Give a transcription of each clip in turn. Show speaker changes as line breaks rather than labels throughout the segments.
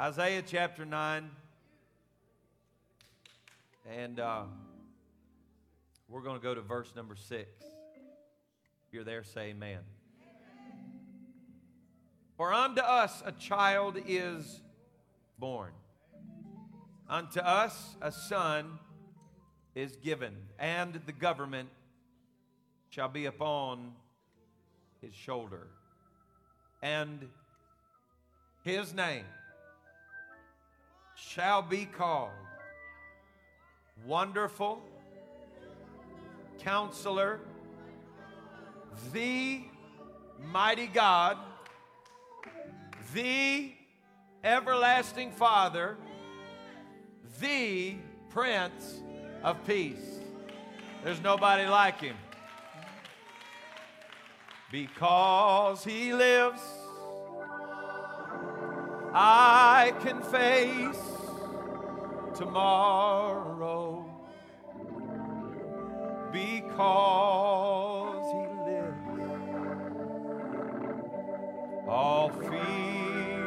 Isaiah chapter 9. And uh, we're going to go to verse number 6. If you're there, say amen. For unto us a child is born, unto us a son is given, and the government shall be upon his shoulder. And his name shall be called Wonderful, Counselor, the Mighty God, the Everlasting Father, the Prince of Peace. There's nobody like him. Because he lives, I can face tomorrow. Because he lives, all fear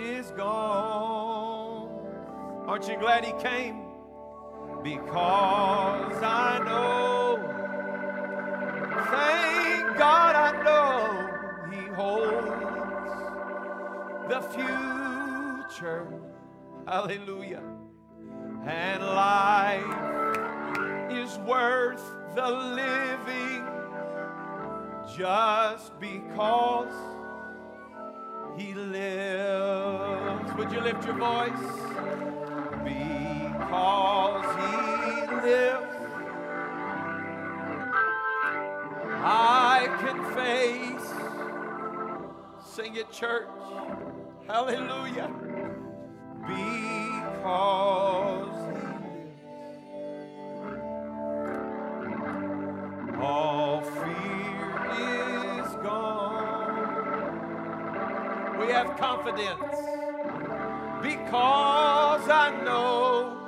is gone. Aren't you glad he came? Because I know, thank God I know he holds the future. Hallelujah. And life is worth the living just because he lives. Would you lift your voice? Because he lives, I can face. Sing it, church. Hallelujah. Because have confidence because I know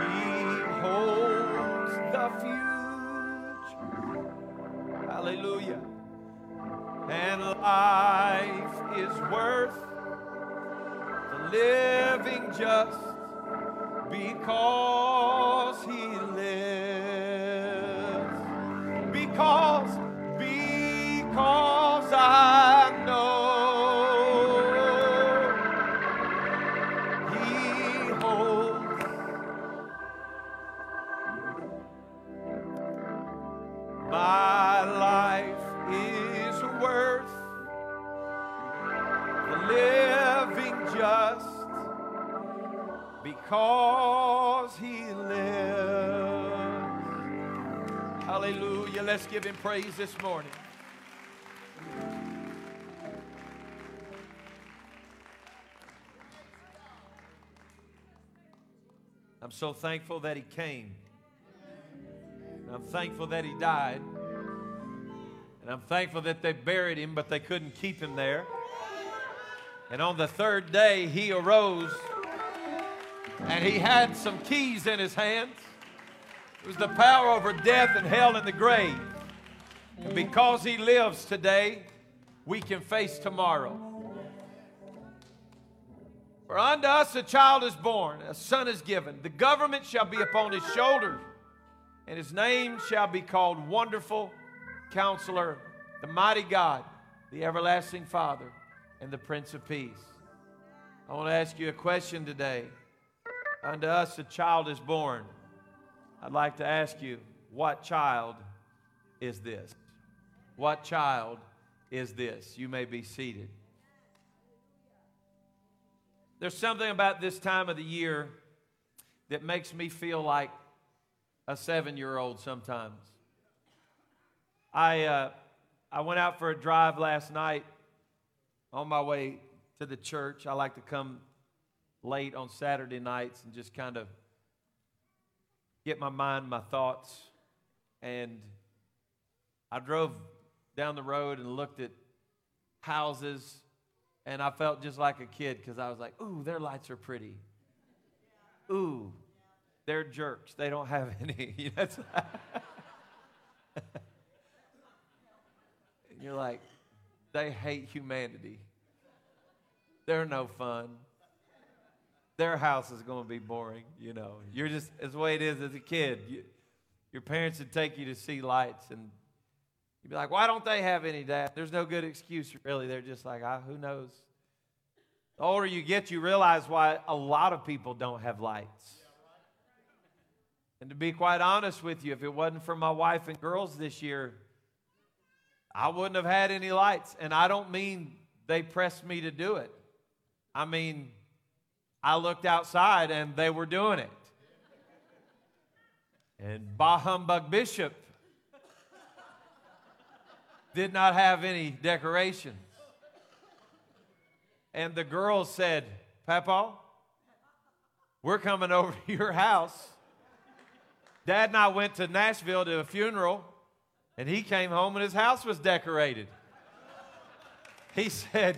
He holds the future. Hallelujah. And life is worth living just because because he lives. Hallelujah. Let's give him praise this morning. I'm so thankful that he came. I'm thankful that he died. And I'm thankful that they buried him, but they couldn't keep him there. And on the third day, he arose and he had some keys in his hands. It was the power over death and hell and the grave. And because he lives today, we can face tomorrow. For unto us a child is born, a son is given. The government shall be upon his shoulders, and his name shall be called Wonderful Counselor, the Mighty God, the Everlasting Father, and the Prince of Peace. I want to ask you a question today. Unto us a child is born. I'd like to ask you, what child is this? What child is this? You may be seated. There's something about this time of the year that makes me feel like a seven year old sometimes. I, uh, I went out for a drive last night on my way to the church. I like to come late on Saturday nights and just kind of get my mind, my thoughts. And I drove down the road and looked at houses, and I felt just like a kid because I was like, ooh, their lights are pretty. Ooh, they're jerks. They don't have any. That's and you're like, they hate humanity. They're no fun. Their house is going to be boring, you know. You're just, it's the way it is as a kid. You, your parents would take you to see lights, and you'd be like, why don't they have any, Dad? There's no good excuse, really. They're just like, ah, who knows? The older you get, you realize why a lot of people don't have lights. And to be quite honest with you, if it wasn't for my wife and girls this year, I wouldn't have had any lights. And I don't mean they pressed me to do it. I mean, I looked outside and they were doing it. And Bah Humbug Bishop did not have any decorations. And the girls said, Papa, we're coming over to your house. Dad and I went to Nashville to a funeral, and he came home and his house was decorated. He said,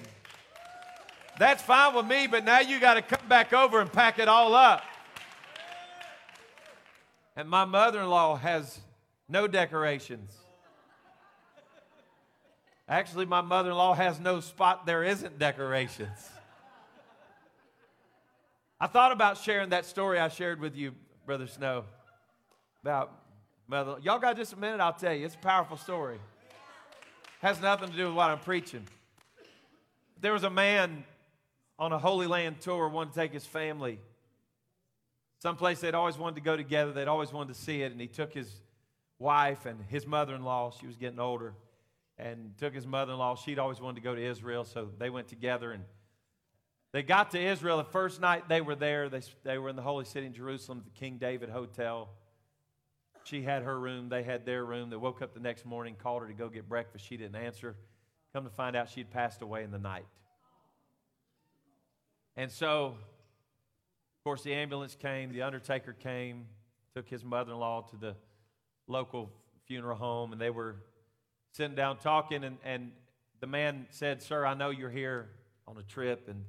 That's fine with me, but now you got to come back over and pack it all up. And my mother in law has no decorations. Actually, my mother in law has no spot there isn't decorations. I thought about sharing that story I shared with you, Brother Snow, about mother. Y'all got just a minute? I'll tell you. It's a powerful story. Has nothing to do with what I'm preaching. There was a man on a Holy Land tour wanted to take his family someplace they'd always wanted to go together. They'd always wanted to see it, and he took his wife and his mother-in-law. She was getting older and took his mother in law. She'd always wanted to go to Israel, so they went together. And they got to Israel. The first night they were there, they, they were in the holy city in Jerusalem, the King David Hotel. She had her room, they had their room. They woke up the next morning, called her to go get breakfast. She didn't answer. Come to find out, she'd passed away in the night. And so, of course, the ambulance came, the undertaker came, took his mother in law to the local funeral home, and they were sitting down talking, and, and the man said, Sir, I know you're here on a trip. And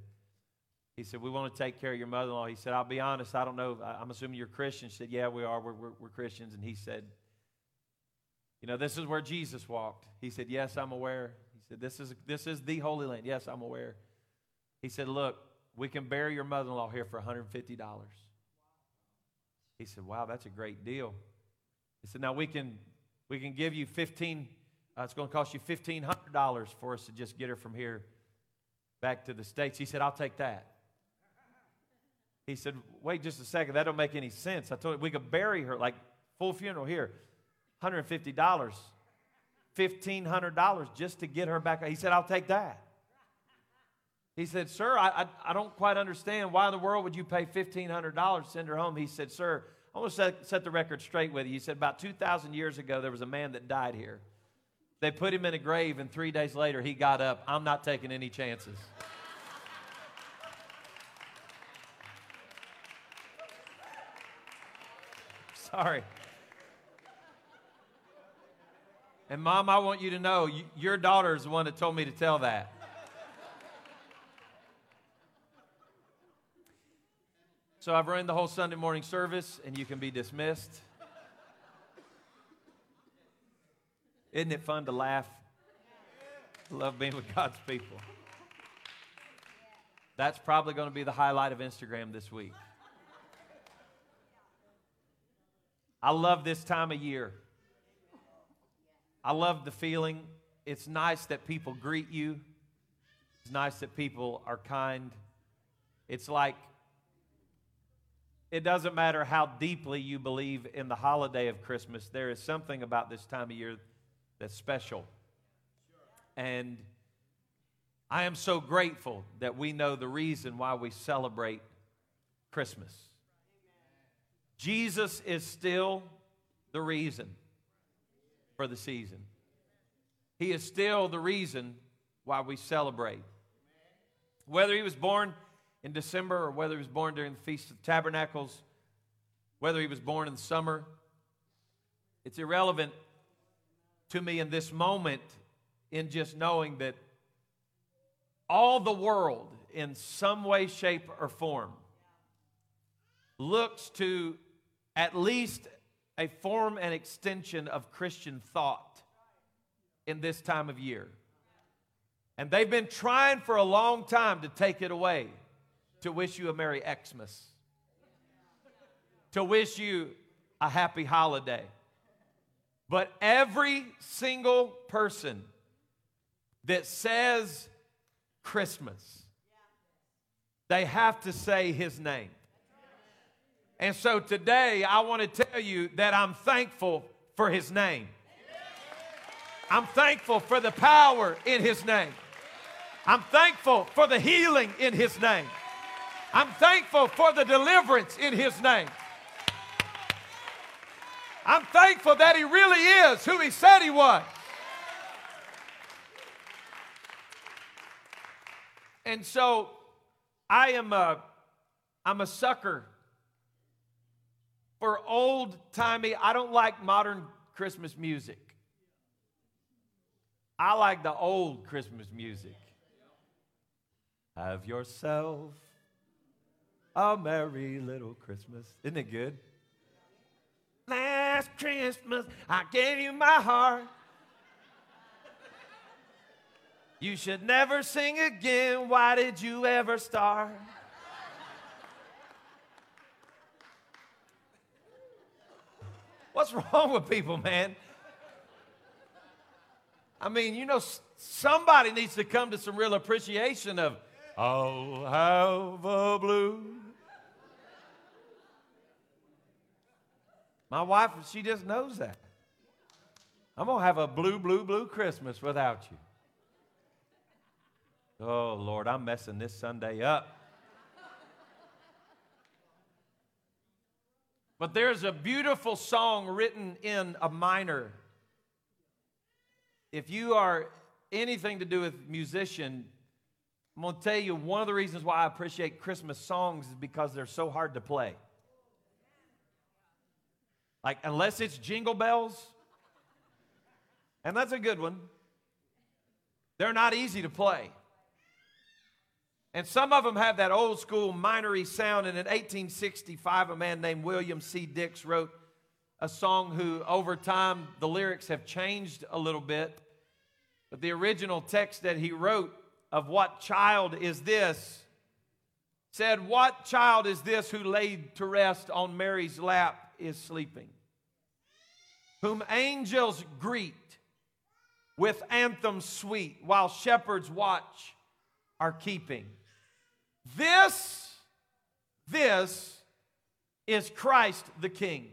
he said, We want to take care of your mother in law. He said, I'll be honest, I don't know. I'm assuming you're Christian. She said, Yeah, we are. We're, we're, we're Christians. And he said, You know, this is where Jesus walked. He said, Yes, I'm aware. He said, This is, this is the Holy Land. Yes, I'm aware. He said, Look, we can bury your mother in law here for $150. He said, Wow, that's a great deal. He said, Now we can, we can give you 15 uh, it's going to cost you $1,500 for us to just get her from here back to the States. He said, I'll take that. He said, wait just a second. That don't make any sense. I told him we could bury her, like full funeral here, $150, $1,500 just to get her back. He said, I'll take that. He said, Sir, I, I, I, don't quite understand. Why in the world would you pay $1,500 to send her home? He said, Sir, I want to set, set the record straight with you. He said, About 2,000 years ago, there was a man that died here. They put him in a grave, and three days later, he got up. I'm not taking any chances. Sorry. And, Mom, I want you to know you, your daughter is the one that told me to tell that. So I've run the whole Sunday morning service, and you can be dismissed. Isn't it fun to laugh? love being with God's people. That's probably going to be the highlight of Instagram this week. I love this time of year. I love the feeling. It's nice that people greet you. It's nice that people are kind. It's like it doesn't matter how deeply you believe in the holiday of Christmas, there is something about this time of year that's special. And I am so grateful that we know the reason why we celebrate Christmas. Jesus is still the reason for the season. He is still the reason why we celebrate. Whether he was born in December or whether he was born during the Feast of Tabernacles, whether he was born in the summer, it's irrelevant to me in this moment in just knowing that all the world, in some way, shape, or form, looks to at least a form and extension of Christian thought in this time of year. And they've been trying for a long time to take it away, to wish you a Merry Xmas, to wish you a happy holiday. But every single person that says Christmas, they have to say his name. And so today I want to tell you that I'm thankful for his name. I'm thankful for the power in his name. I'm thankful for the healing in his name. I'm thankful for the deliverance in his name. I'm thankful that he really is who he said he was. And so I am a I'm a sucker for old timey. I don't like modern Christmas music. I like the old Christmas music. Have yourself a merry little Christmas. Isn't it good? Last Christmas, I gave you my heart. You should never sing again. Why did you ever start? What's wrong with people, man? I mean, you know, somebody needs to come to some real appreciation of, oh, I'll have a blue. My wife, she just knows that. I'm going to have a blue, blue, blue Christmas without you. Oh, Lord, I'm messing this Sunday up. But there's a beautiful song written in a minor. If you are anything to do with musician, I'm going to tell you one of the reasons why I appreciate Christmas songs is because they're so hard to play. Like, unless it's jingle bells, and that's a good one, they're not easy to play. And some of them have that old school minory sound. And in 1865, a man named William C. Dix wrote a song who, over time, the lyrics have changed a little bit. But the original text that he wrote of what child is this said, What child is this who laid to rest on Mary's lap is sleeping? Whom angels greet with anthems sweet while shepherds watch are keeping. This, this is Christ the King,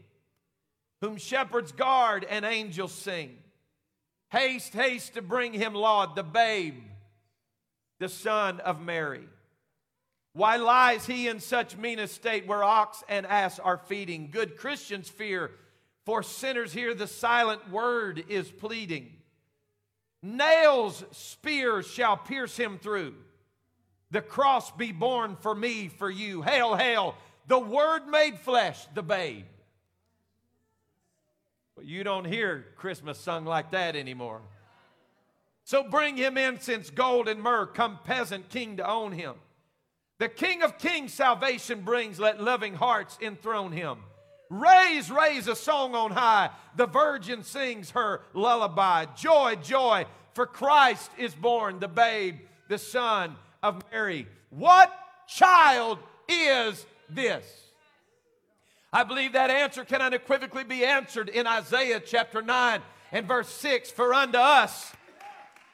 whom shepherds guard and angels sing. Haste, haste to bring him, Lord, the babe, the son of Mary. Why lies he in such mean estate where ox and ass are feeding? Good Christians fear, for sinners hear the silent word is pleading. Nails, spears shall pierce him through the cross be born for me, for you. Hail, hail, the Word made flesh, the babe. But you don't hear Christmas sung like that anymore. So bring him incense, gold, and myrrh. Come, peasant king, to own him. The King of Kings salvation brings. Let loving hearts enthrone him. Raise, raise a song on high. The virgin sings her lullaby. Joy, joy, for Christ is born, the babe, the Son of Mary. What child is this? I believe that answer can unequivocally be answered in Isaiah chapter 9 and verse 6 For unto us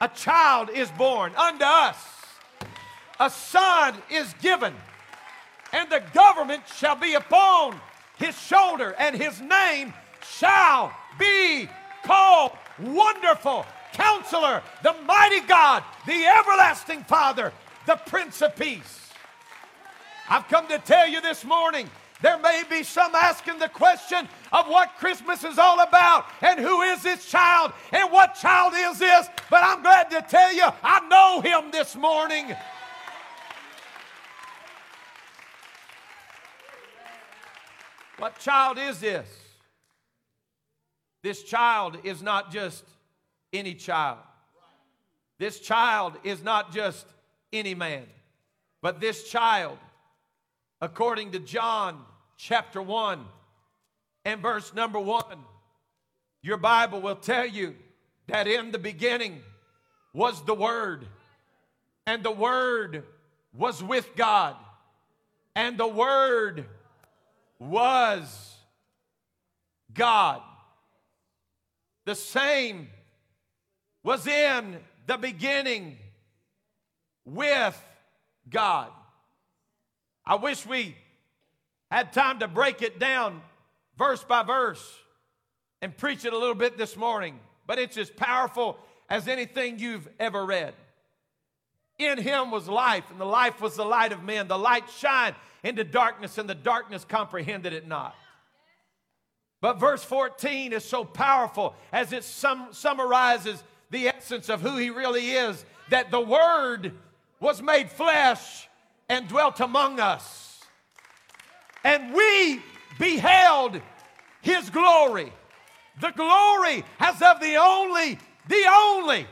a child is born, unto us a son is given, and the government shall be upon his shoulder, and his name shall be called Wonderful Counselor, the Mighty God, the Everlasting Father the Prince of Peace. I've come to tell you this morning there may be some asking the question of what Christmas is all about and who is this child and what child is this, but I'm glad to tell you I know him this morning. What child is this? This child is not just any child. This child is not just any man. But this child, according to John chapter 1 and verse number 1, your Bible will tell you that in the beginning was the Word, And the Word was with God. And the Word was God. The same was in the beginning with God. I wish we had time to break it down verse by verse and preach it a little bit this morning, but it's as powerful as anything you've ever read. In him was life, and the life was the light of men. The light shined into darkness, and the darkness comprehended it not. But verse 14 is so powerful as it sum- summarizes the essence of who he really is that the Word was made flesh and dwelt among us. And we beheld his glory. The glory as of the only, the only,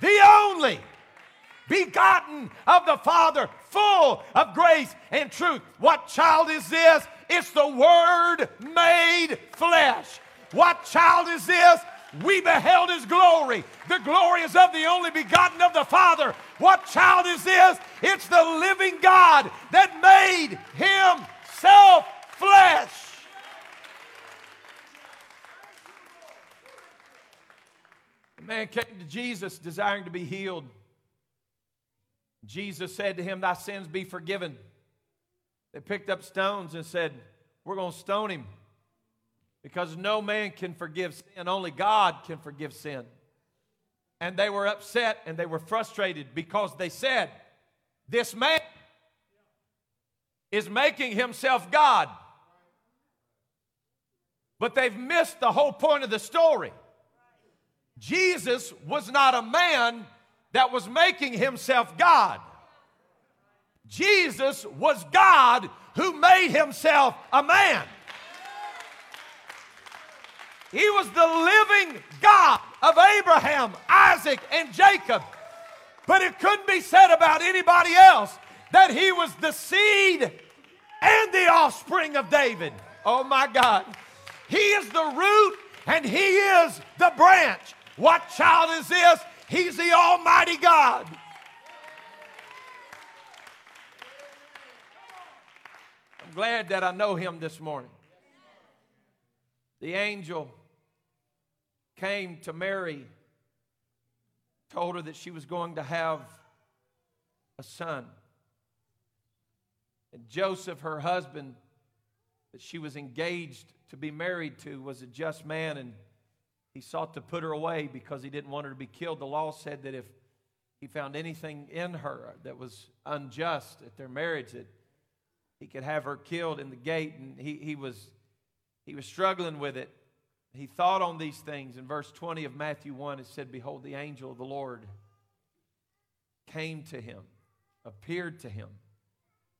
the only begotten of the Father, full of grace and truth. What child is this? It's the Word made flesh. What child is this? We beheld his glory. The glory is of the only begotten of the Father. What child is this? It's the living God that made himself flesh. The man came to Jesus desiring to be healed. Jesus said to him, Thy sins be forgiven. They picked up stones and said, We're going to stone him because no man can forgive sin, only God can forgive sin. And they were upset and they were frustrated because they said, This man is making himself God. But they've missed the whole point of the story. Jesus was not a man that was making himself God. Jesus was God who made himself a man. He was the living God of Abraham, Isaac, and Jacob. But it couldn't be said about anybody else that he was the seed and the offspring of David. Oh my God. He is the root and he is the branch. What child is this? He's the Almighty God. I'm glad that I know him this morning. The angel came to Mary, told her that she was going to have a son. And Joseph, her husband, that she was engaged to be married to, was a just man, and he sought to put her away because he didn't want her to be killed. The law said that if he found anything in her that was unjust at their marriage, that he could have her killed in the gate, and he, he was he was struggling with it he thought on these things. In verse 20 of Matthew 1, it said, Behold, the angel of the Lord came to him, appeared to him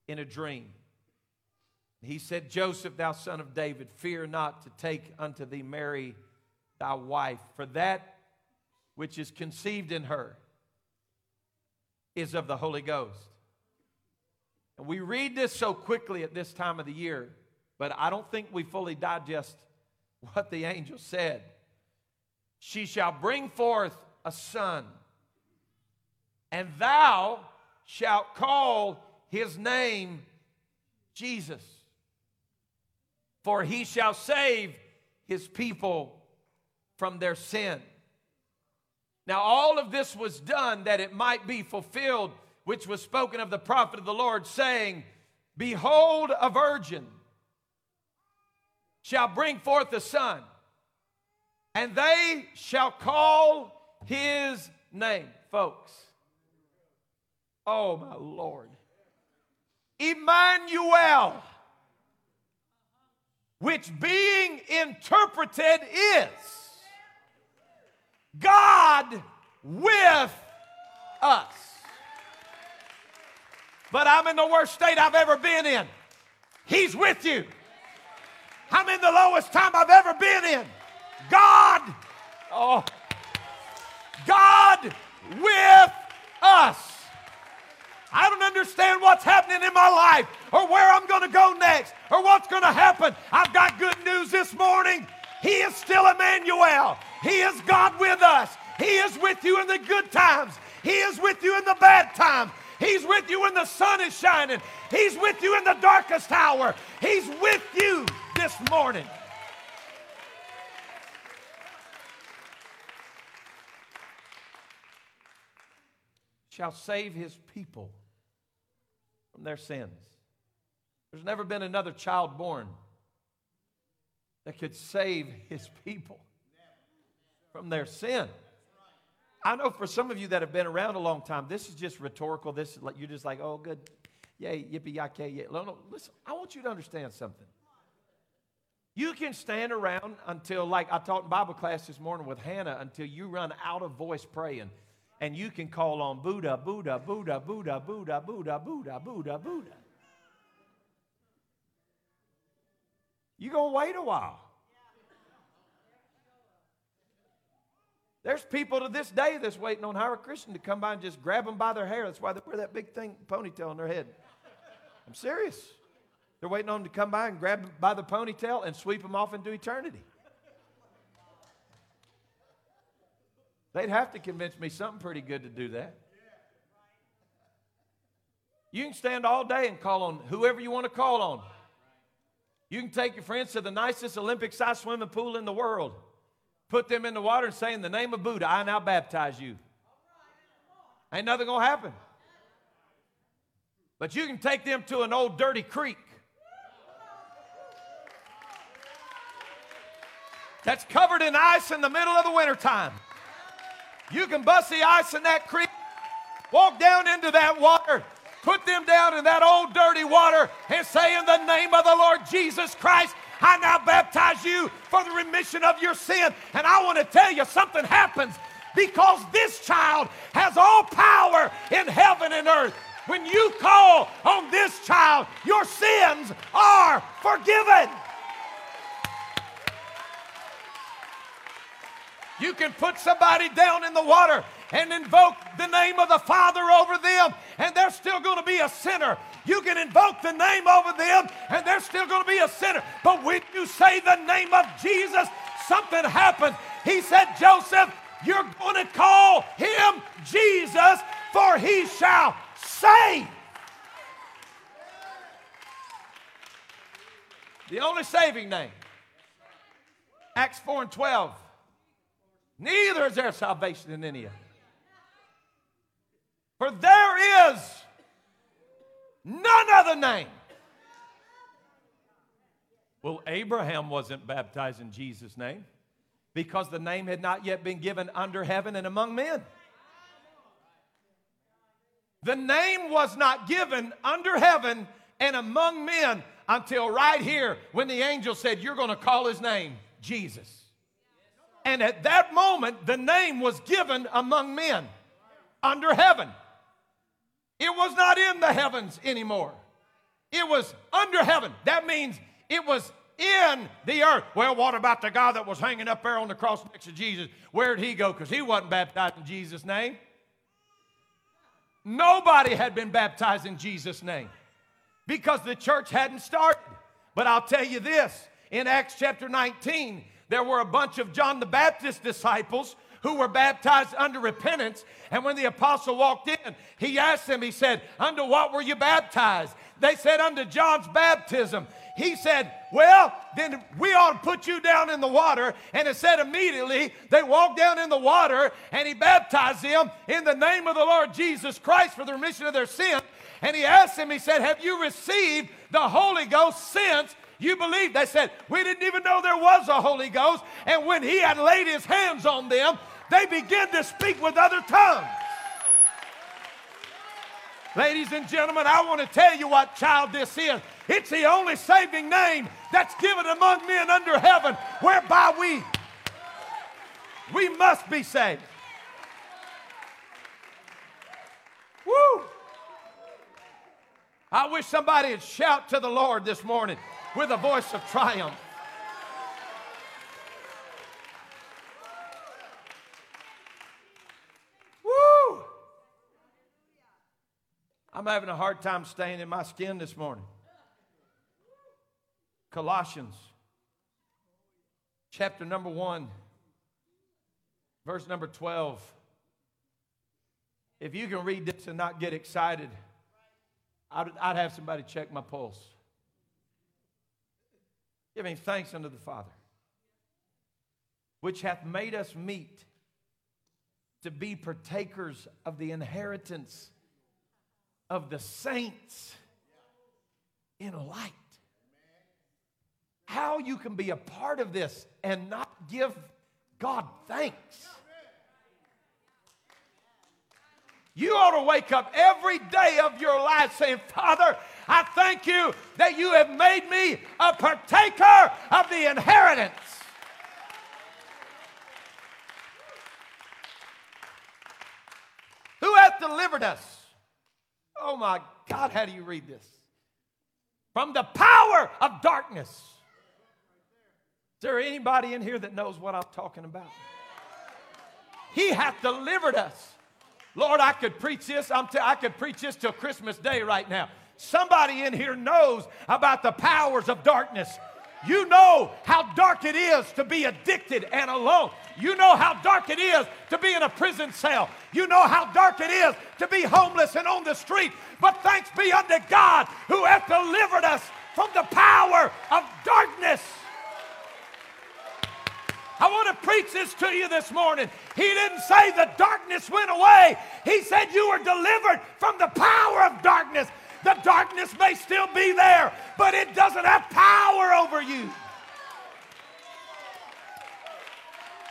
in a dream. He said, Joseph, thou son of David, fear not to take unto thee Mary thy wife, for that which is conceived in her is of the Holy Ghost. And we read this so quickly at this time of the year, but I don't think we fully digest what the angel said. She shall bring forth a son, and thou shalt call his name Jesus, for he shall save his people from their sin. Now, all of this was done that it might be fulfilled, which was spoken of the prophet of the Lord, saying, Behold, a virgin shall bring forth a son, and they shall call his name. Folks, oh my Lord. Emmanuel, which being interpreted is God with us. But I'm in the worst state I've ever been in. He's with you. I'm in the lowest time I've ever been in. God, oh, God with us. I don't understand what's happening in my life or where I'm going to go next or what's going to happen. I've got good news this morning. He is still Emmanuel. He is God with us. He is with you in the good times. He is with you in the bad times. He's with you when the sun is shining. He's with you in the darkest hour. He's with you this morning. Shall save his people from their sins. There's never been another child born that could save his people from their sin. I know for some of you that have been around a long time, this is just rhetorical. This is like you're just like, oh, good, yay, yippee yay, yay. No, no, listen, I want you to understand something. You can stand around until, like I taught in Bible class this morning with Hannah, until you run out of voice praying. And you can call on Buddha, Buddha, Buddha, Buddha, Buddha, Buddha, Buddha, Buddha, Buddha. You're going to wait a while. There's people to this day that's waiting on Hare Krishna to come by and just grab them by their hair. That's why they wear that big thing, ponytail on their head. I'm serious. They're waiting on them to come by and grab them by the ponytail and sweep them off into eternity. They'd have to convince me something pretty good to do that. You can stand all day and call on whoever you want to call on. You can take your friends to the nicest Olympic sized swimming pool in the world, put them in the water, and say, In the name of Buddha, I now baptize you. Ain't nothing to happen. But you can take them to an old dirty creek that's covered in ice in the middle of the wintertime. You can bust the ice in that creek, walk down into that water, put them down in that old dirty water, and say, In the name of the Lord Jesus Christ, I now baptize you for the remission of your sin. And I want to tell you something happens because this child has all power in heaven and earth. When you call on this child, your sins are forgiven. You can put somebody down in the water and invoke the name of the Father over them, and they're still going to be a sinner. You can invoke the name over them, and they're still going to be a sinner. But when you say the name of Jesus, something happens. He said, Joseph, you're going to call him Jesus, for he shall save. The only saving name. Acts 4 and 12. Neither is there salvation in any other. For there is none other name. Well, Abraham wasn't baptized in Jesus' name because the name had not yet been given under heaven and among men. The name was not given under heaven and among men until right here when the angel said, You're going to call his name Jesus. And at that moment, the name was given among men under heaven. It was not in the heavens anymore. It was under heaven. That means it was in the earth. Well, what about the guy that was hanging up there on the cross next to Jesus? Where'd he go? Because he wasn't baptized in Jesus' name. Nobody had been baptized in Jesus' name because the church hadn't started. But I'll tell you this in Acts chapter 19, there were a bunch of John the Baptist disciples who were baptized under repentance. And when the apostle walked in, he asked them, he said, Under what were you baptized? They said, Under John's baptism. He said, Well, then we ought to put you down in the water. And it said immediately they walked down in the water and he baptized them in the name of the Lord Jesus Christ for the remission of their sin. And he asked them, He said, Have you received the Holy Ghost since you believe. They said, We didn't even know there was a Holy Ghost. And when he had laid his hands on them, they began to speak with other tongues. Ladies and gentlemen, I want to tell you what child this is. It's the only saving name that's given among men under heaven whereby we we must be saved. Woo! I wish somebody would shout to the Lord this morning with a voice of triumph. Woo! I'm having a hard time staying in my skin this morning. Colossians chapter number 1, verse number 12. If you can read this and not get excited, I'd, I'd have somebody check my pulse. Giving thanks unto the Father, which hath made us meet to be partakers of the inheritance of the saints in light. How you can be a part of this and not give God thanks. You ought to wake up every day of your life saying, Father, I thank you that you have made me a partaker of the inheritance. Who hath delivered us? Oh my God, how do you read this? From the power of darkness. Is there anybody in here that knows what I'm talking about? He hath delivered us. Lord, I could preach this. I'm t- I could preach this till Christmas Day right now. Somebody in here knows about the powers of darkness. You know how dark it is to be addicted and alone. You know how dark it is to be in a prison cell. You know how dark it is to be homeless and on the street. But thanks be unto God who hath delivered us from the power of darkness. I want to preach this to you this morning. He didn't say the darkness went away. He said you were delivered from the power of darkness. The darkness may still be there, but it doesn't have power over you.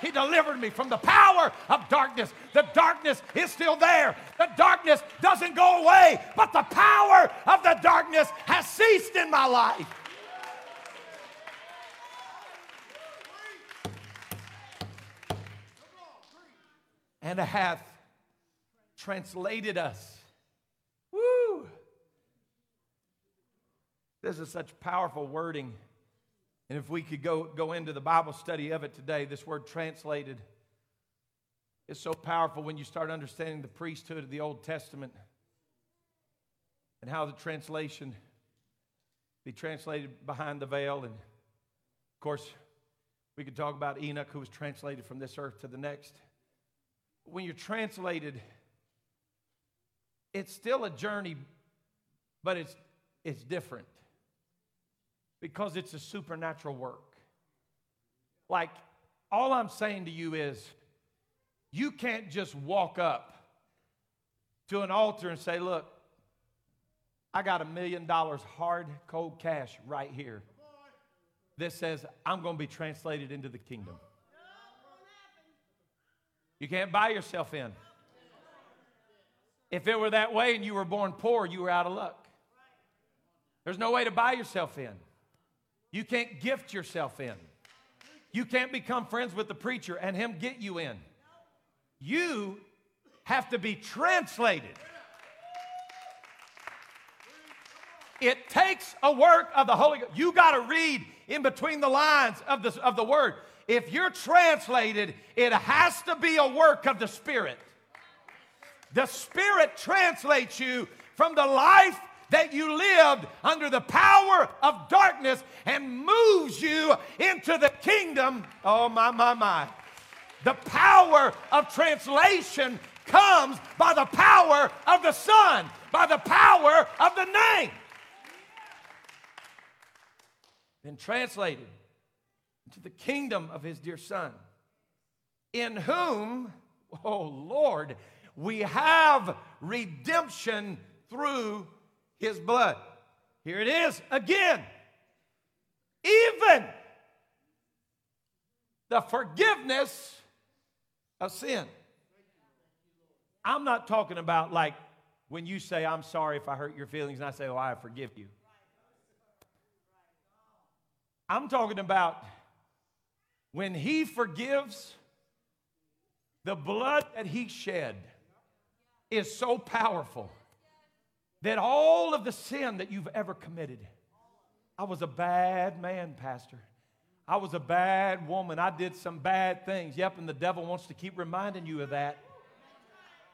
He delivered me from the power of darkness. The darkness is still there. The darkness doesn't go away, but the power of the darkness has ceased in my life. And hath translated us. Woo! This is such powerful wording. And if we could go, go into the Bible study of it today, this word translated is so powerful when you start understanding the priesthood of the Old Testament and how the translation be translated behind the veil. And of course, we could talk about Enoch, who was translated from this earth to the next. When you're translated, it's still a journey, but it's, it's different because it's a supernatural work. Like, all I'm saying to you is, you can't just walk up to an altar and say, Look, I got a million dollars hard, cold cash right here that says I'm going to be translated into the kingdom. You can't buy yourself in. If it were that way and you were born poor, you were out of luck. There's no way to buy yourself in. You can't gift yourself in. You can't become friends with the preacher and him get you in. You have to be translated. It takes a work of the Holy Ghost. You got to read in between the lines of the, of the word. If you're translated, it has to be a work of the Spirit. The Spirit translates you from the life that you lived under the power of darkness and moves you into the kingdom. Oh, my, my, my. The power of translation comes by the power of the Son, by the power of the name. Been translated into the kingdom of his dear Son, in whom, oh Lord, we have redemption through his blood. Here it is again. Even the forgiveness of sin. I'm not talking about like when you say, I'm sorry if I hurt your feelings, and I say, Oh, I forgive you. I'm talking about when He forgives, the blood that He shed is so powerful that all of the sin that you've ever committed, I was a bad man, Pastor. I was a bad woman. I did some bad things. Yep, and the devil wants to keep reminding you of that.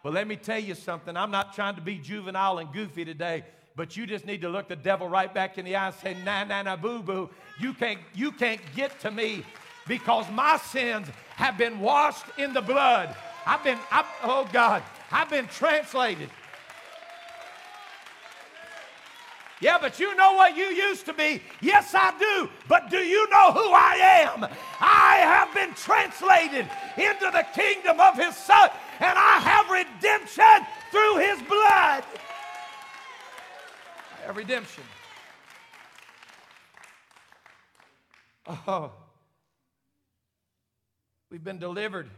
But let me tell you something. I'm not trying to be juvenile and goofy today, but you just need to look the devil right back in the eye and say, nah, nah, nah, boo, boo. You can't, you can't get to me because my sins have been washed in the blood. I've been, I, oh God, I've been translated. Yeah, but you know what you used to be? Yes, I do. But do you know who I am? I have been translated into the kingdom of His Son, and I have redemption through His blood. I have redemption. Oh, we've been delivered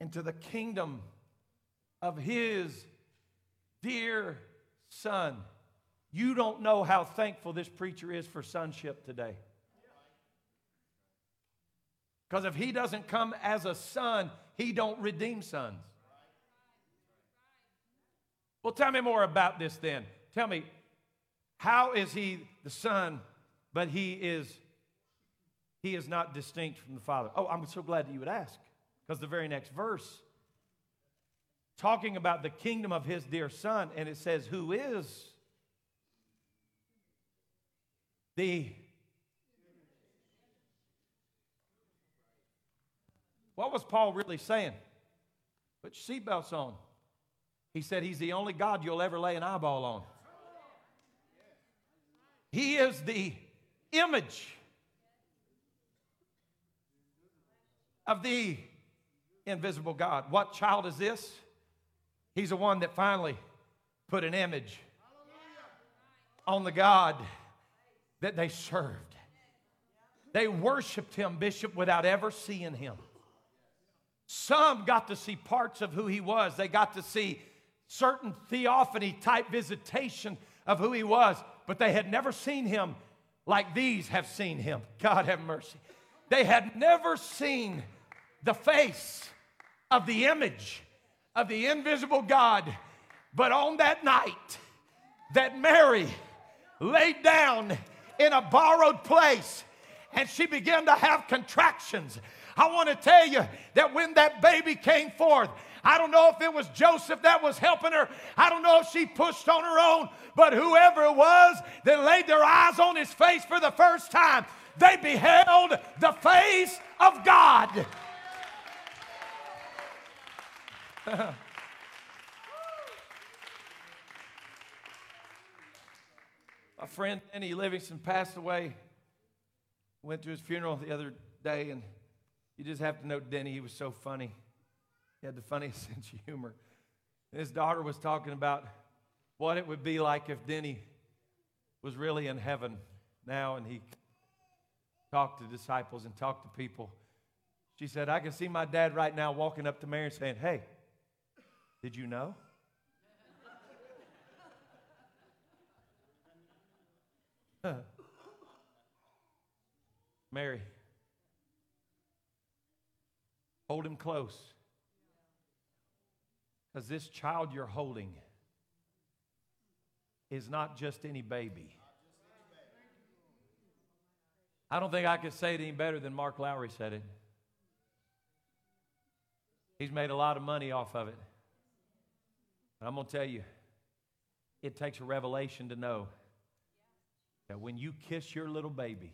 into the kingdom of His dear Son. You don't know how thankful this preacher is for sonship today. Because if he doesn't come as a son, he don't redeem sons. Well, tell me more about this then. Tell me, how is he the son, but he is he is not distinct from the father? Oh, I'm so glad that you would ask. Because the very next verse, talking about the kingdom of his dear son, and it says, Who is the What was Paul really saying? Put your seatbelts on. He said he's the only God you'll ever lay an eyeball on. He is the image of the invisible God. What child is this? He's the one that finally put an image on the God that they served. They worshiped him, Bishop, without ever seeing him. Some got to see parts of who he was. They got to see certain theophany type visitation of who he was, but they had never seen him like these have seen him. God have mercy. They had never seen the face of the image of the invisible God. But on that night that Mary laid down in a borrowed place and she began to have contractions. I want to tell you that when that baby came forth, I don't know if it was Joseph that was helping her. I don't know if she pushed on her own, but whoever it was that laid their eyes on his face for the first time, they beheld the face of God. My friend Denny Livingston passed away. Went to his funeral the other day, and you just have to know Denny. He was so funny. He had the funniest sense of humor. And his daughter was talking about what it would be like if Denny was really in heaven now and he talked to disciples and talked to people. She said, I can see my dad right now walking up to Mary and saying, Hey, did you know? Mary, hold him close. Because this child you're holding is not just any baby. I don't think I could say it any better than Mark Lowry said it. He's made a lot of money off of it. But I'm going to tell you, it takes a revelation to know that when you kiss your little baby,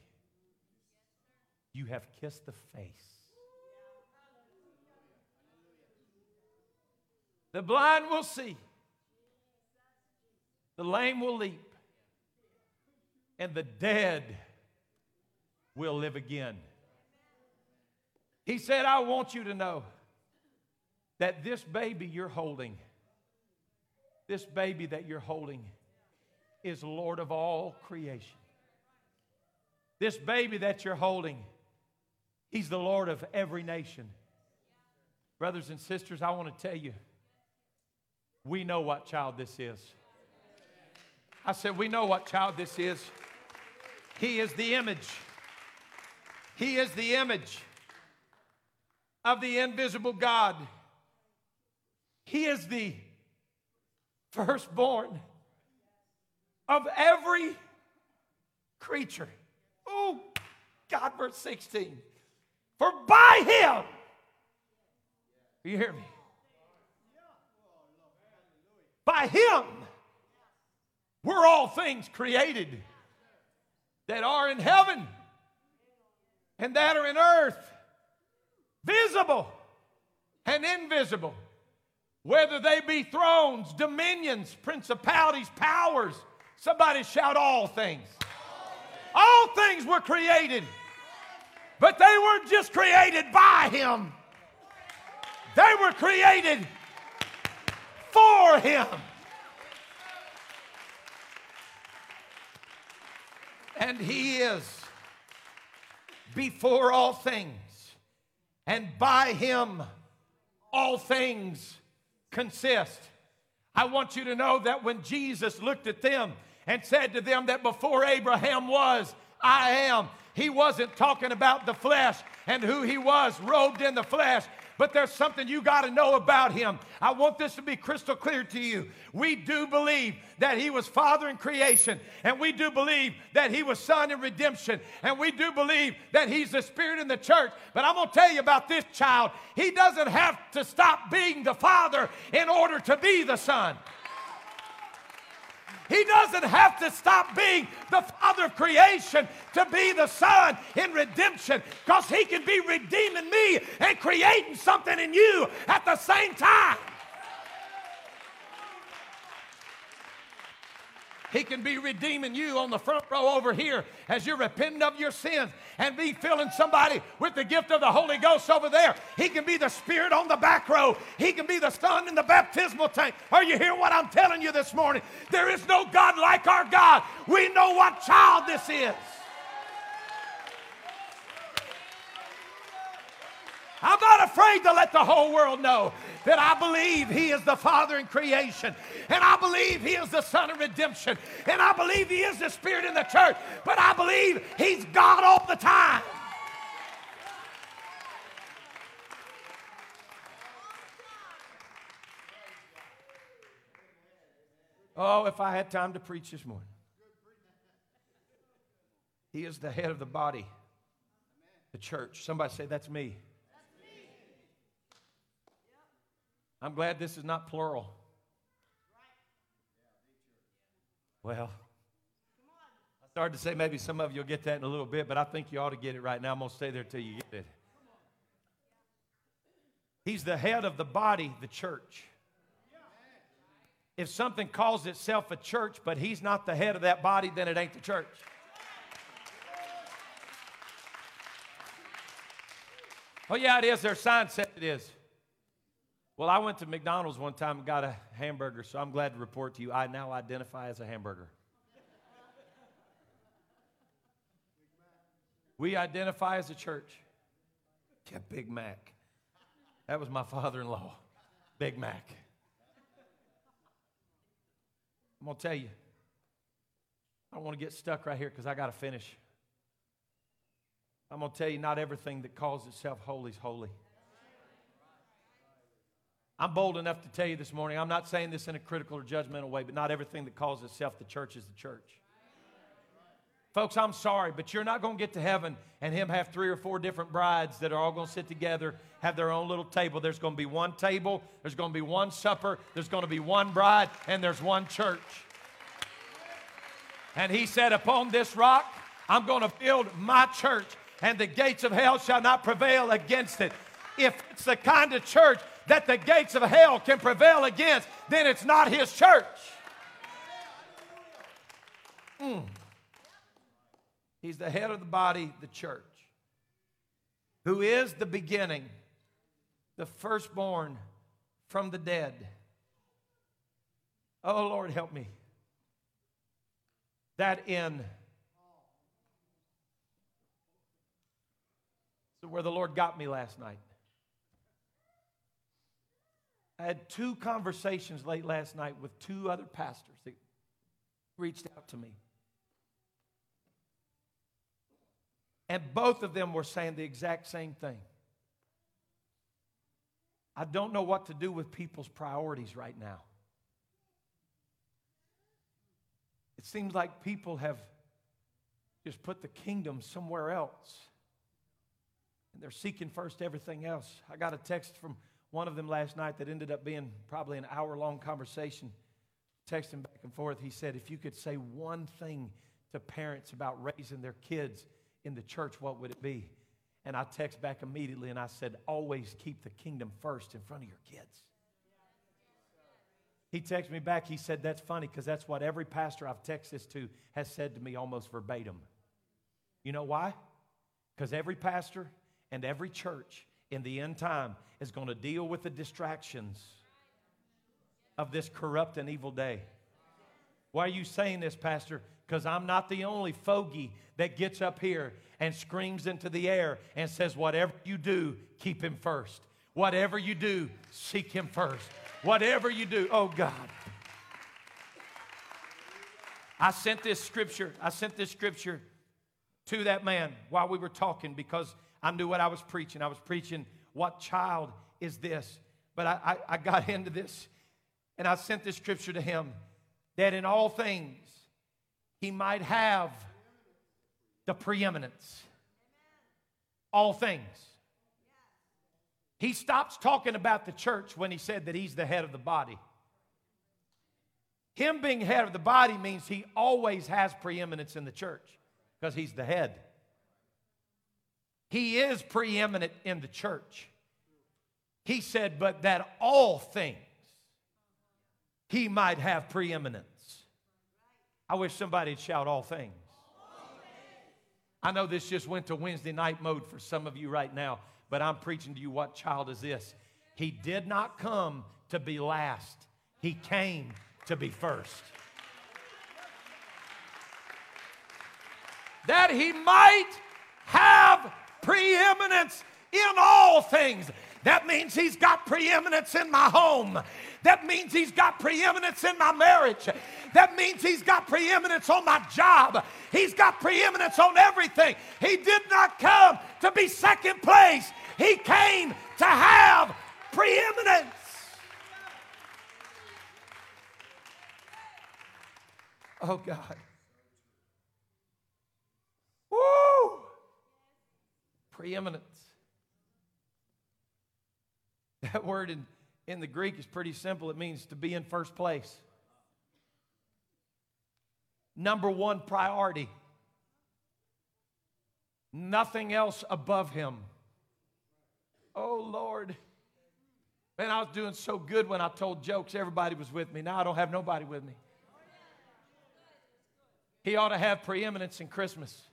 you have kissed the face. The blind will see, the lame will leap, and the dead will live again. He said, I want you to know that this baby you're holding, this baby that you're holding, is Lord of all creation. This baby that you're holding, He's the Lord of every nation. Brothers and sisters, I want to tell you, we know what child this is. I said, we know what child this is. He is the image. He is the image of the invisible God. He is the firstborn of every creature. Oh, God, verse 16. For by him, you hear me? By him were all things created that are in heaven and that are in earth, visible and invisible, whether they be thrones, dominions, principalities, powers. Somebody shout, All things. All things were created, but they weren't just created by Him, they were created for Him. And He is before all things, and by Him all things consist. I want you to know that when Jesus looked at them and said to them that before Abraham was, I am, he wasn't talking about the flesh and who he was robed in the flesh. But there's something you got to know about him. I want this to be crystal clear to you. We do believe that he was father in creation, and we do believe that he was son in redemption, and we do believe that he's the spirit in the church. But I'm going to tell you about this child. He doesn't have to stop being the father in order to be the son. He doesn't have to stop being the Father of creation to be the Son in redemption because He can be redeeming me and creating something in you at the same time. He can be redeeming you on the front row over here as you're repenting of your sins and be filling somebody with the gift of the Holy Ghost over there. He can be the Spirit on the back row. He can be the Son in the baptismal tank. Are you hearing what I'm telling you this morning? There is no God like our God. We know what child this is. I'm not afraid to let the whole world know that I believe He is the Father in creation, and I believe He is the Son of redemption, and I believe He is the Spirit in the church, but I believe He's God all the time. Oh, if I had time to preach this morning. He is the head of the body, the church. Somebody say, That's me. I'm glad this is not plural. Well, I started to say maybe some of you will get that in a little bit, but I think you ought to get it right now. I'm going to stay there till you get it. He's the head of the body, the church. If something calls itself a church, but he's not the head of that body, then it ain't the church. Oh, yeah, it is. Their sign said it is. Well, I went to McDonald's one time and got a hamburger, so I'm glad to report to you I now identify as a hamburger. We identify as a church. Yeah, Big Mac. That was my father in law, Big Mac. I'm going to tell you, I don't want to get stuck right here because I got to finish. I'm going to tell you, not everything that calls itself holy is holy. I'm bold enough to tell you this morning, I'm not saying this in a critical or judgmental way, but not everything that calls itself the church is the church. Folks, I'm sorry, but you're not going to get to heaven and him have three or four different brides that are all going to sit together, have their own little table. There's going to be one table, there's going to be one supper, there's going to be one bride, and there's one church. And he said, Upon this rock, I'm going to build my church, and the gates of hell shall not prevail against it. If it's the kind of church that the gates of hell can prevail against, then it's not his church. Mm. He's the head of the body, the church, who is the beginning, the firstborn from the dead. Oh, Lord, help me. That in so where the Lord got me last night. I had two conversations late last night with two other pastors that reached out to me. And both of them were saying the exact same thing. I don't know what to do with people's priorities right now. It seems like people have just put the kingdom somewhere else. And they're seeking first everything else. I got a text from one of them last night that ended up being probably an hour long conversation, texting back and forth. He said, If you could say one thing to parents about raising their kids in the church, what would it be? And I text back immediately and I said, Always keep the kingdom first in front of your kids. He texted me back. He said, That's funny because that's what every pastor I've texted this to has said to me almost verbatim. You know why? Because every pastor and every church in the end time is going to deal with the distractions of this corrupt and evil day. Why are you saying this, Pastor? Because I'm not the only fogey that gets up here and screams into the air and says, Whatever you do, keep him first. Whatever you do, seek him first. Whatever you do, oh God. I sent this scripture, I sent this scripture to that man while we were talking because I knew what I was preaching. I was preaching, What child is this? But I, I, I got into this and I sent this scripture to him that in all things he might have the preeminence. All things. He stops talking about the church when he said that he's the head of the body. Him being head of the body means he always has preeminence in the church because he's the head. He is preeminent in the church. He said, but that all things he might have preeminence. I wish somebody'd shout all things. I know this just went to Wednesday night mode for some of you right now but I'm preaching to you what child is this? He did not come to be last, he came to be first. That he might preeminence in all things. That means he's got preeminence in my home. That means he's got preeminence in my marriage. That means he's got preeminence on my job. He's got preeminence on everything. He did not come to be second place. He came to have preeminence. Oh, God. Woo! Preeminence. That word in, in the Greek is pretty simple. It means to be in first place. Number one priority. Nothing else above him. Oh, Lord. Man, I was doing so good when I told jokes. Everybody was with me. Now I don't have nobody with me. He ought to have preeminence in Christmas.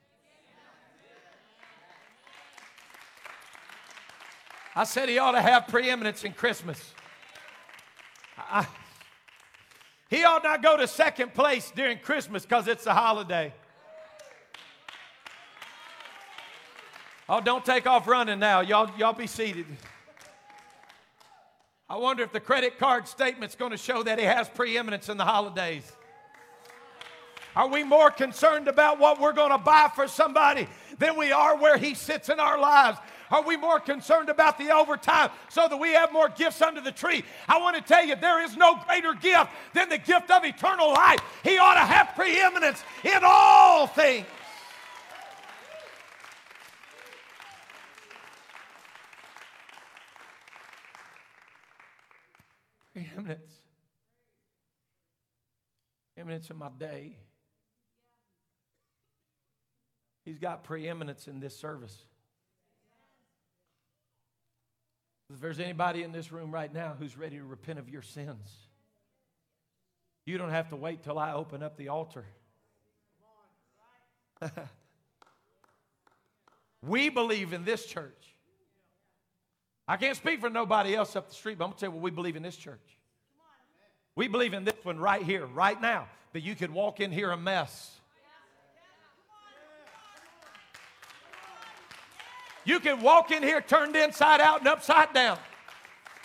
I said he ought to have preeminence in Christmas. I, he ought not go to second place during Christmas because it's a holiday. Oh, don't take off running now. Y'all, y'all be seated. I wonder if the credit card statement's going to show that he has preeminence in the holidays. Are we more concerned about what we're going to buy for somebody than we are where he sits in our lives? Are we more concerned about the overtime so that we have more gifts under the tree? I want to tell you, there is no greater gift than the gift of eternal life. He ought to have preeminence in all things. preeminence. Preeminence in my day. He's got preeminence in this service. If there's anybody in this room right now who's ready to repent of your sins, you don't have to wait till I open up the altar. we believe in this church. I can't speak for nobody else up the street, but I'm going to tell you what we believe in this church. We believe in this one right here, right now, that you could walk in here a mess. You can walk in here turned inside out and upside down.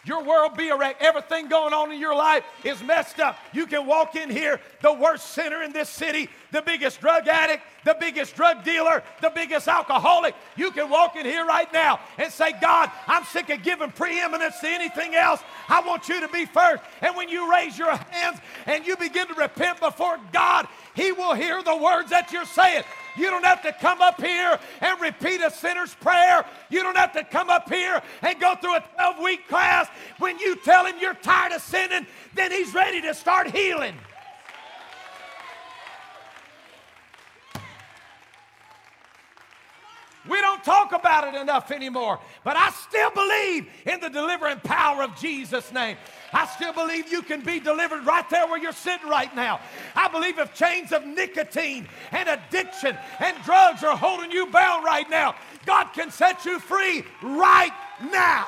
Your world be a wreck. Everything going on in your life is messed up. You can walk in here, the worst sinner in this city, the biggest drug addict, the biggest drug dealer, the biggest alcoholic. You can walk in here right now and say, God, I'm sick of giving preeminence to anything else. I want you to be first. And when you raise your hands and you begin to repent before God, He will hear the words that you're saying. You don't have to come up here and repeat a sinner's prayer. You don't have to come up here and go through a 12 week class. When you tell him you're tired of sinning, then he's ready to start healing. Talk about it enough anymore. But I still believe in the delivering power of Jesus' name. I still believe you can be delivered right there where you're sitting right now. I believe if chains of nicotine and addiction and drugs are holding you bound right now, God can set you free right now.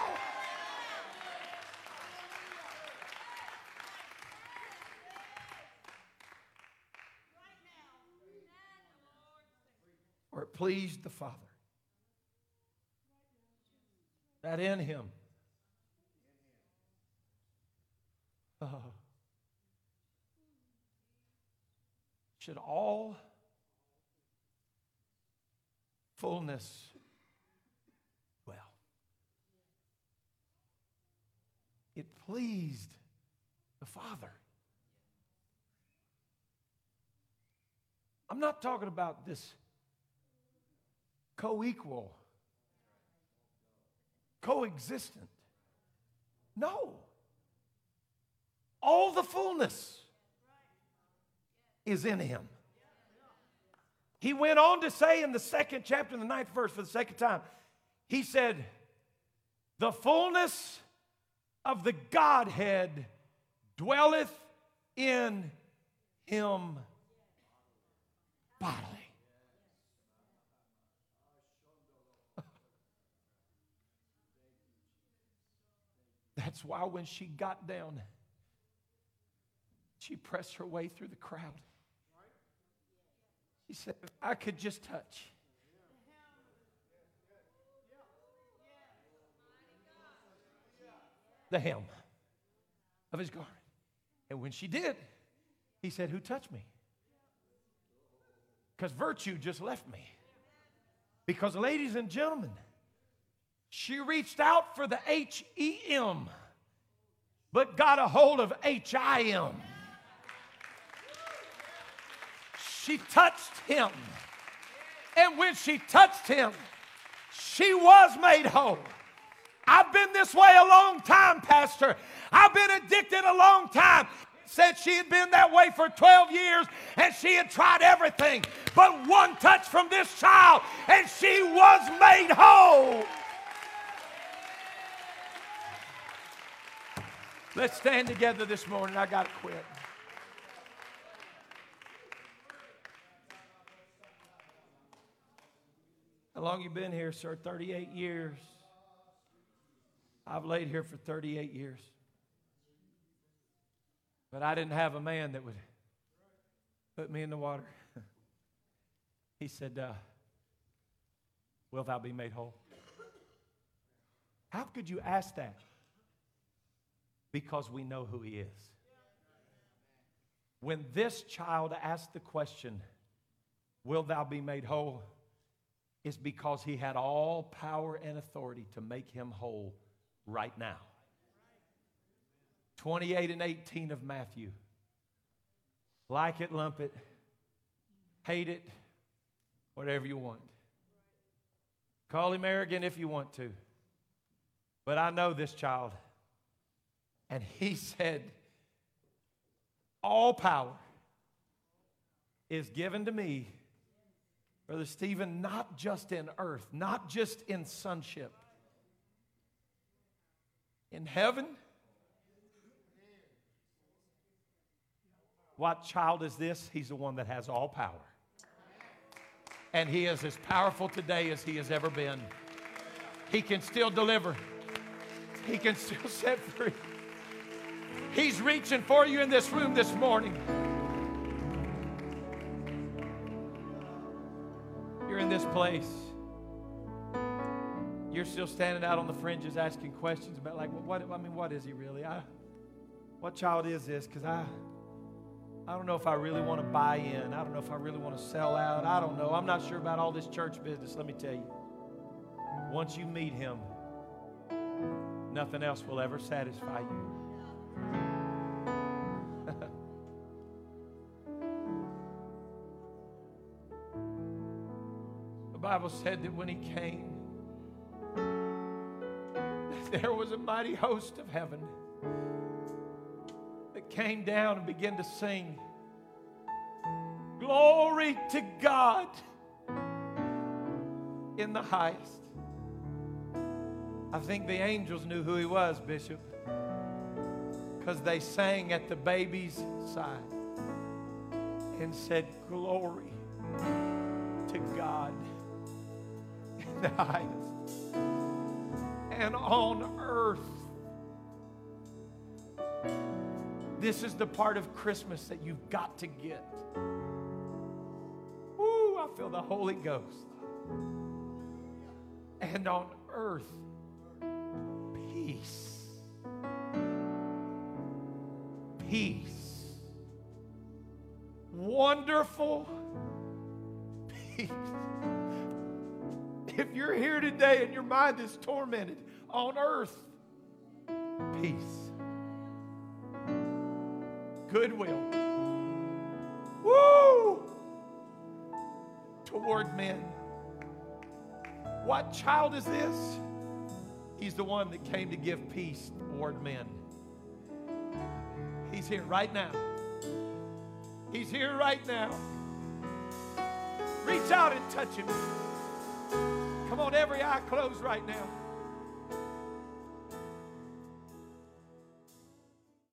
Or it pleased the Father that in Him uh, should all fullness dwell. It pleased the Father. I'm not talking about this co equal, coexistent. No. All the fullness is in him. He went on to say in the second chapter, in the ninth verse, for the second time, he said, The fullness of the Godhead dwelleth in him bodily. That's why when she got down, she pressed her way through the crowd. She said, if I could just touch. The hem of his garment. And when she did, he said, Who touched me? Because virtue just left me. Because, ladies and gentlemen, she reached out for the H E M, but got a hold of H I M. She touched him. And when she touched him, she was made whole. I've been this way a long time, Pastor. I've been addicted a long time. Said she had been that way for 12 years and she had tried everything. But one touch from this child and she was made whole. Let's stand together this morning. I got to quit. How long you been here, sir? 38 years. I've laid here for 38 years. But I didn't have a man that would put me in the water. he said, uh, Will thou be made whole? How could you ask that? Because we know who he is. When this child asked the question, Will thou be made whole? is because he had all power and authority to make him whole right now. 28 and 18 of Matthew. Like it, lump it, hate it, whatever you want. Call him arrogant if you want to. But I know this child. And he said, All power is given to me Brother Stephen, not just in earth, not just in sonship, in heaven. What child is this? He's the one that has all power. And he is as powerful today as he has ever been. He can still deliver, he can still set free. He's reaching for you in this room this morning. You're in this place, you're still standing out on the fringes asking questions about, like, what, I mean, what is he really? I, what child is this? Because I, I don't know if I really want to buy in. I don't know if I really want to sell out. I don't know. I'm not sure about all this church business. Let me tell you. Once you meet him, nothing else will ever satisfy you. Bible said that when he came, there was a mighty host of heaven that came down and began to sing, Glory to God in the highest. I think the angels knew who he was, Bishop, because they sang at the baby's side and said, Glory to God And on earth, this is the part of Christmas that you've got to get. Woo, I feel the Holy Ghost. And on earth, peace. Peace. Wonderful peace. If you're here today and your mind is tormented, on earth, peace. Goodwill. Woo! Toward men. What child is this? He's the one that came to give peace toward men. He's here right now. He's here right now. Reach out and touch him. Come on, every eye closed right now.